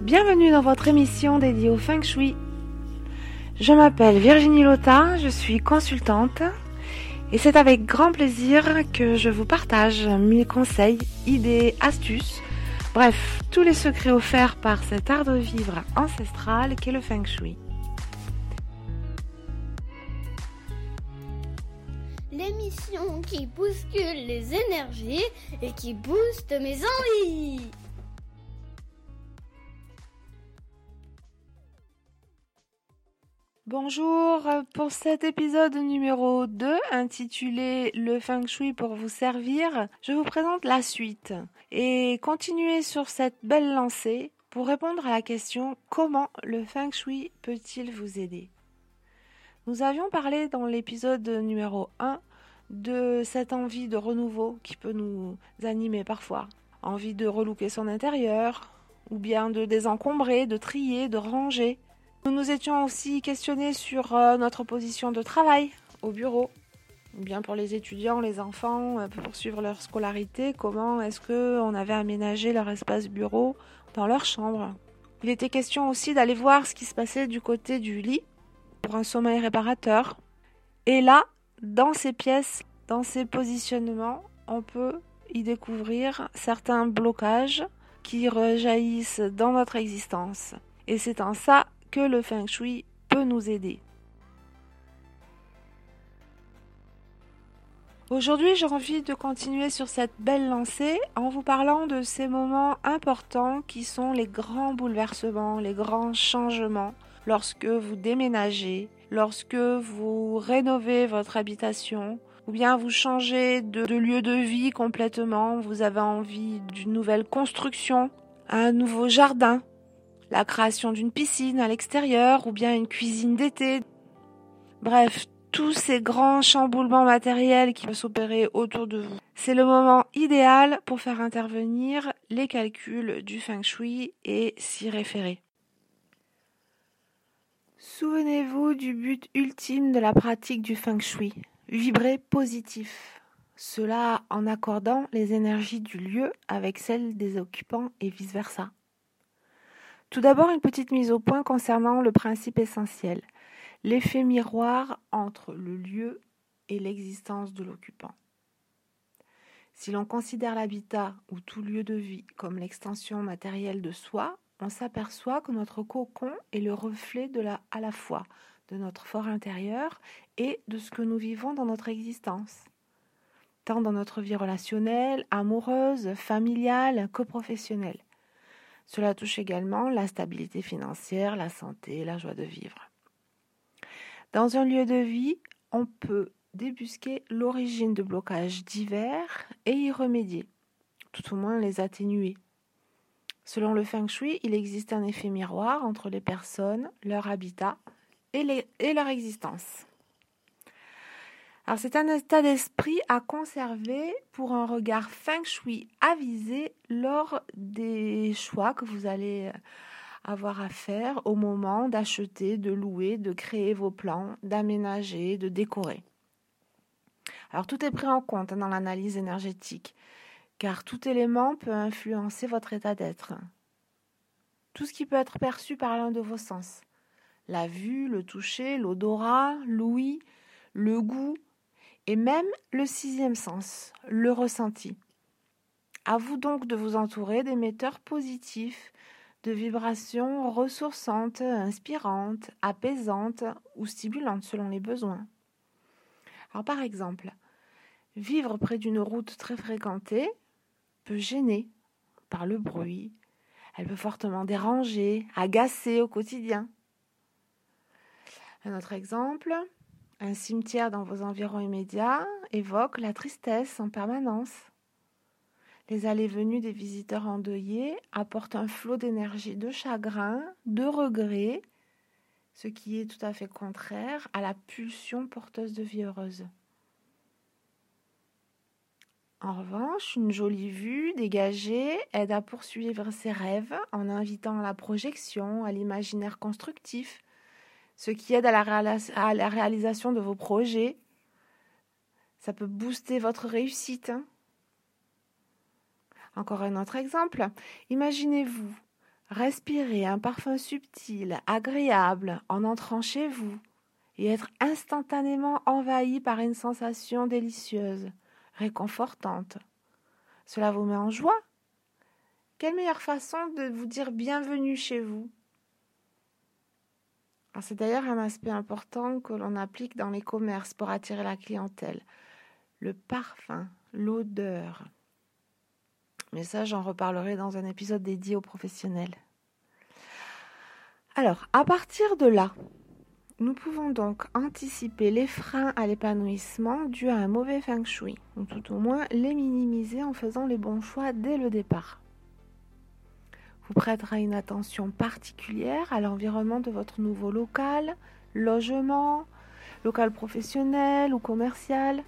Bienvenue dans votre émission dédiée au Feng Shui. Je m'appelle Virginie Lotin, je suis consultante et c'est avec grand plaisir que je vous partage mes conseils, idées, astuces, bref, tous les secrets offerts par cet art de vivre ancestral qu'est le Feng Shui. L'émission qui bouscule les énergies et qui booste mes envies. Bonjour, pour cet épisode numéro 2 intitulé Le Feng Shui pour vous servir, je vous présente la suite et continuer sur cette belle lancée pour répondre à la question comment le Feng Shui peut-il vous aider? Nous avions parlé dans l'épisode numéro 1 de cette envie de renouveau qui peut nous animer parfois, envie de relooker son intérieur ou bien de désencombrer, de trier, de ranger nous nous étions aussi questionnés sur euh, notre position de travail au bureau. Bien pour les étudiants, les enfants, euh, pour poursuivre leur scolarité, comment est-ce qu'on avait aménagé leur espace bureau dans leur chambre. Il était question aussi d'aller voir ce qui se passait du côté du lit pour un sommeil réparateur. Et là, dans ces pièces, dans ces positionnements, on peut y découvrir certains blocages qui rejaillissent dans notre existence. Et c'est en ça que le feng shui peut nous aider. Aujourd'hui, j'ai envie de continuer sur cette belle lancée en vous parlant de ces moments importants qui sont les grands bouleversements, les grands changements lorsque vous déménagez, lorsque vous rénovez votre habitation, ou bien vous changez de, lieu de vie complètement, vous avez envie d'une nouvelle construction, un nouveau jardin, la création d'une piscine à l'extérieur ou bien une cuisine d'été. Bref, tous ces grands chamboulements matériels qui peuvent s'opérer autour de vous. C'est le moment idéal pour faire intervenir les calculs du feng shui et s'y référer. Souvenez-vous du but ultime de la pratique du feng shui, vibrer positif. Cela en accordant les énergies du lieu avec celles des occupants et vice-versa. Tout d'abord, une petite mise au point concernant le principe essentiel, l'effet miroir entre le lieu et l'existence de l'occupant. Si l'on considère l'habitat ou tout lieu de vie comme l'extension matérielle de soi, on s'aperçoit que notre cocon est le reflet de la, à la fois de notre fort intérieur et de ce que nous vivons dans notre existence, tant dans notre vie relationnelle, amoureuse, familiale que professionnelle. Cela touche également la stabilité financière, la santé, la joie de vivre. Dans un lieu de vie, on peut débusquer l'origine de blocages divers et y remédier, tout au moins les atténuer. Selon le feng shui, il existe un effet miroir entre les personnes, leur habitat et, leur existence. Alors c'est un état d'esprit à conserver pour un regard feng shui avisé lors des choix que vous allez avoir à faire au moment d'acheter, de louer, de créer vos plans, d'aménager, de décorer. Alors tout est pris en compte dans l'analyse énergétique, car tout élément peut influencer votre état d'être. Tout ce qui peut être perçu par l'un de vos sens. La vue, le toucher, l'odorat, l'ouïe, le goût, et même le sixième sens, le ressenti. À vous donc de vous entourer d'émetteurs positifs, de vibrations ressourçantes, inspirantes, apaisantes ou stimulantes selon les besoins. Alors par exemple, vivre près d'une route très fréquentée peut gêner par le bruit, elle peut fortement déranger, agacer au quotidien. Un autre exemple, un cimetière dans vos environs immédiats évoque la tristesse en permanence. Les allées-venues des visiteurs endeuillés apportent un flot d'énergie de chagrin, de regret, ce qui est tout à fait contraire à la pulsion porteuse de vie heureuse. En revanche, une jolie vue dégagée aide à poursuivre ses rêves en invitant à la projection, à l'imaginaire constructif, ce qui aide à la, réalisation de vos projets, Ça peut booster votre réussite. Hein. Encore un autre exemple. Imaginez-vous respirer un parfum subtil, agréable en entrant chez vous et être instantanément envahi par une sensation délicieuse, réconfortante. Cela vous met en joie? Quelle meilleure façon de vous dire bienvenue chez vous? C'est d'ailleurs un aspect important que l'on applique dans les commerces pour attirer la clientèle. Le parfum, l'odeur. Mais ça, j'en reparlerai dans un épisode dédié aux professionnels. Alors, à partir de là, nous pouvons donc anticiper les freins à l'épanouissement dus à un mauvais feng shui, ou tout au moins les minimiser en faisant les bons choix dès le départ. Vous prêterez une attention particulière à l'environnement de votre nouveau local, logement, local professionnel ou commercial,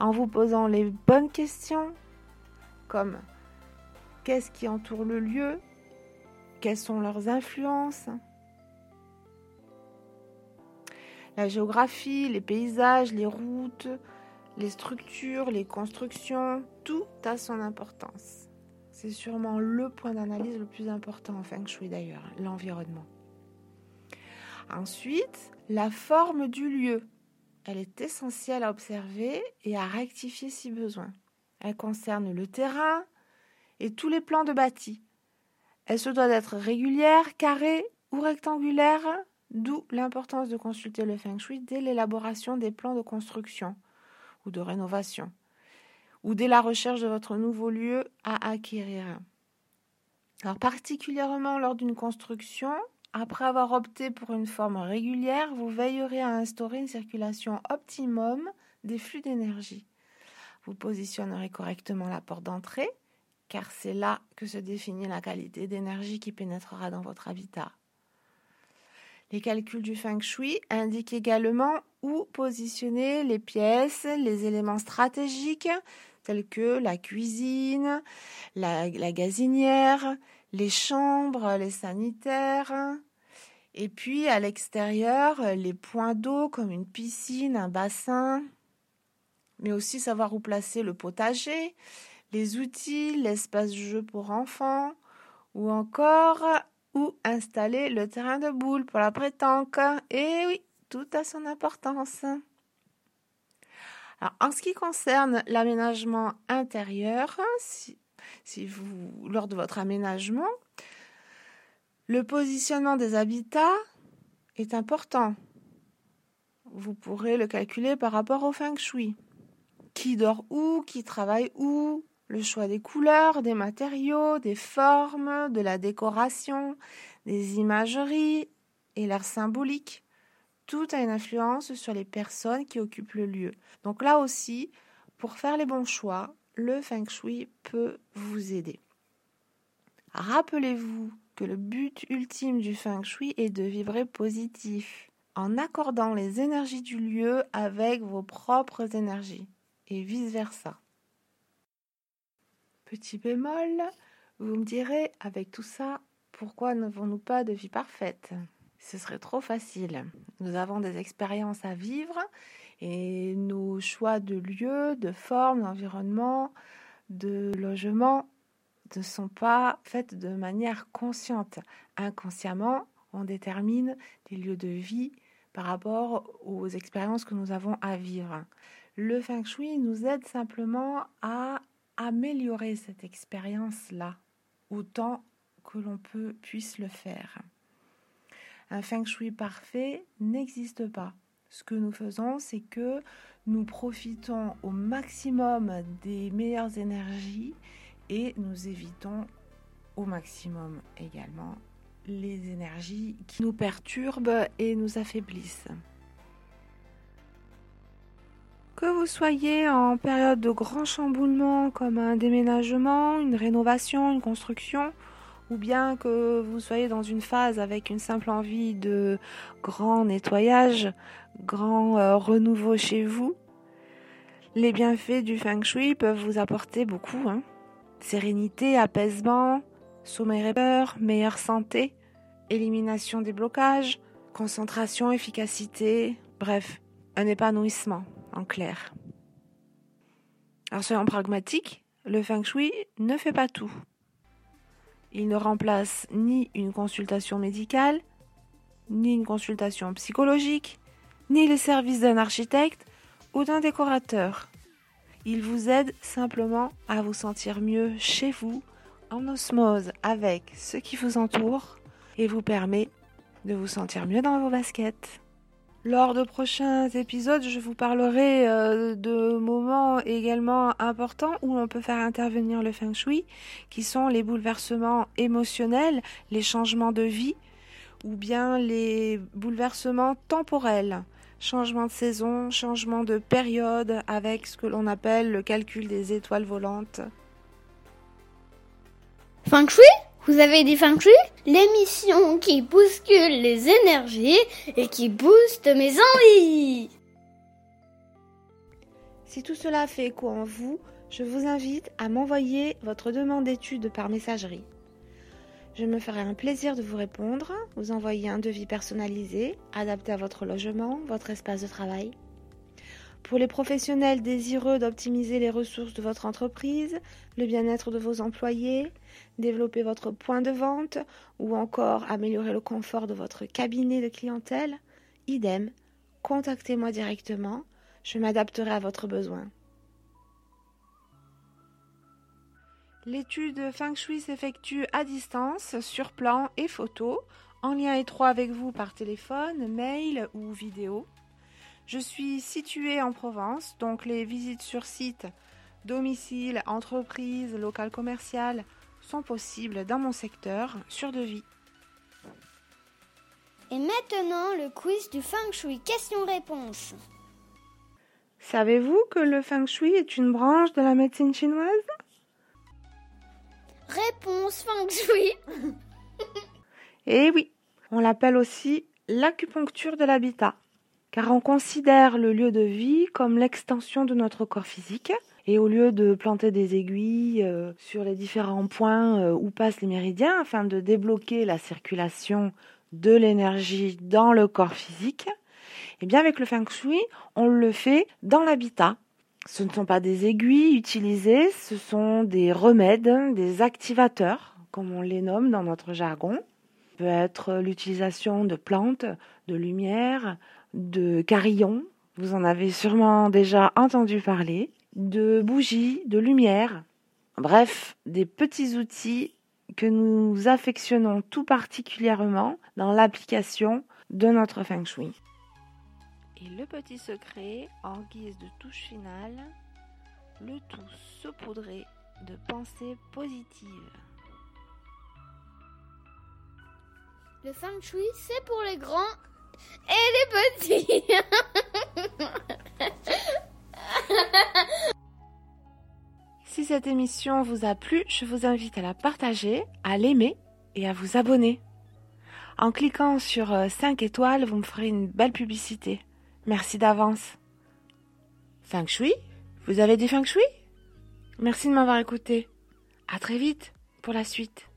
en vous posant les bonnes questions comme qu'est-ce qui entoure le lieu, quelles sont leurs influences, la géographie, les paysages, les routes, les structures, les constructions, tout a son importance. C'est sûrement le point d'analyse le plus important en feng shui d'ailleurs, l'environnement. Ensuite, la forme du lieu. Elle est essentielle à observer et à rectifier si besoin. Elle concerne le terrain et tous les plans de bâti. Elle se doit d'être régulière, carrée ou rectangulaire, d'où l'importance de consulter le feng shui dès l'élaboration des plans de construction ou de rénovation ou dès la recherche de votre nouveau lieu à acquérir. Alors particulièrement lors d'une construction, après avoir opté pour une forme régulière, vous veillerez à instaurer une circulation optimum des flux d'énergie. Vous positionnerez correctement la porte d'entrée, car c'est là que se définit la qualité d'énergie qui pénétrera dans votre habitat. Les calculs du feng shui indiquent également où positionner les pièces, les éléments stratégiques tels que la cuisine, la, gazinière, les chambres, les sanitaires. Et puis à l'extérieur, les points d'eau comme une piscine, un bassin, mais aussi savoir où placer le potager, les outils, l'espace de jeu pour enfants, ou encore où installer le terrain de boule pour la prétanque. Et oui, tout a son importance en ce qui concerne l'aménagement intérieur, si, vous, lors de votre aménagement, le positionnement des habitats est important. Vous pourrez le calculer par rapport au feng shui. Qui dort où, qui travaille où, le choix des couleurs, des matériaux, des formes, de la décoration, des imageries et l'air symbolique tout a une influence sur les personnes qui occupent le lieu. Donc là aussi, pour faire les bons choix, le feng shui peut vous aider. Rappelez-vous que le but ultime du feng shui est de vibrer positif en accordant les énergies du lieu avec vos propres énergies et vice-versa. Petit bémol, vous me direz avec tout ça, pourquoi n'avons-nous pas de vie parfaite? Ce serait trop facile. Nous avons des expériences à vivre et nos choix de lieu, de forme, d'environnement, de logement ne sont pas faits de manière consciente. Inconsciemment, on détermine des lieux de vie par rapport aux expériences que nous avons à vivre. Le feng shui nous aide simplement à améliorer cette expérience-là autant que l'on peut puisse le faire. Un feng shui parfait n'existe pas. Ce que nous faisons, c'est que nous profitons au maximum des meilleures énergies et nous évitons au maximum également les énergies qui nous perturbent et nous affaiblissent. Que vous soyez en période de grand chamboulement comme un déménagement, une rénovation, une construction, ou bien que vous soyez dans une phase avec une simple envie de grand nettoyage, grand euh, renouveau chez vous, les bienfaits du feng shui peuvent vous apporter beaucoup. Hein. Sérénité, apaisement, sommeil répeur, meilleure santé, élimination des blocages, concentration, efficacité, bref, un épanouissement en clair. Alors soyons pragmatiques, le feng shui ne fait pas tout. Il ne remplace ni une consultation médicale, ni une consultation psychologique, ni les services d'un architecte ou d'un décorateur. Il vous aide simplement à vous sentir mieux chez vous, en osmose avec ce qui vous entoure, et vous permet de vous sentir mieux dans vos baskets. Lors de prochains épisodes, je vous parlerai euh, de moments également importants où on peut faire intervenir le feng shui, qui sont les bouleversements émotionnels, les changements de vie, ou bien les bouleversements temporels, changement de saison, changement de période, avec ce que l'on appelle le calcul des étoiles volantes. Feng shui? Vous avez Shui L'émission qui bouscule les énergies et qui booste mes envies. Si tout cela fait écho en vous, je vous invite à m'envoyer votre demande d'étude par messagerie. Je me ferai un plaisir de vous répondre, vous envoyer un devis personnalisé, adapté à votre logement, votre espace de travail. Pour les professionnels désireux d'optimiser les ressources de votre entreprise, le bien-être de vos employés, développer votre point de vente ou encore améliorer le confort de votre cabinet de clientèle, idem, contactez-moi directement, je m'adapterai à votre besoin. L'étude Feng Shui s'effectue à distance, sur plan et photo, en lien étroit avec vous par téléphone, mail ou vidéo. Je suis située en Provence, donc les visites sur site, domicile, entreprise, local commercial sont possibles dans mon secteur sur devis. Et maintenant, le quiz du Feng Shui question-réponse. Savez-vous que le Feng Shui est une branche de la médecine chinoise? Réponse Feng Shui. Eh oui, on l'appelle aussi l'acupuncture de l'habitat car on considère le lieu de vie comme l'extension de notre corps physique. Et au lieu de planter des aiguilles euh, sur les différents points euh, où passent les méridiens afin de débloquer la circulation de l'énergie dans le corps physique, eh bien avec le feng shui, on le fait dans l'habitat. Ce ne sont pas des aiguilles utilisées, ce sont des remèdes, des activateurs, comme on les nomme dans notre jargon. peut être l'utilisation de plantes, de lumière, de carillons, vous en avez sûrement déjà entendu parler, de bougies, de lumière, bref, des petits outils que nous affectionnons tout particulièrement dans l'application de notre feng shui. Et le petit secret, en guise de touche finale, le tout saupoudré de pensées positives. Le feng shui, c'est pour les grands et les petits. si cette émission vous a plu, je vous invite à la partager, à l'aimer et à vous abonner. En cliquant sur 5 euh, étoiles, vous me ferez une belle publicité. Merci d'avance. Feng Shui Vous avez des Feng Shui? Merci de m'avoir écouté. À très vite pour la suite.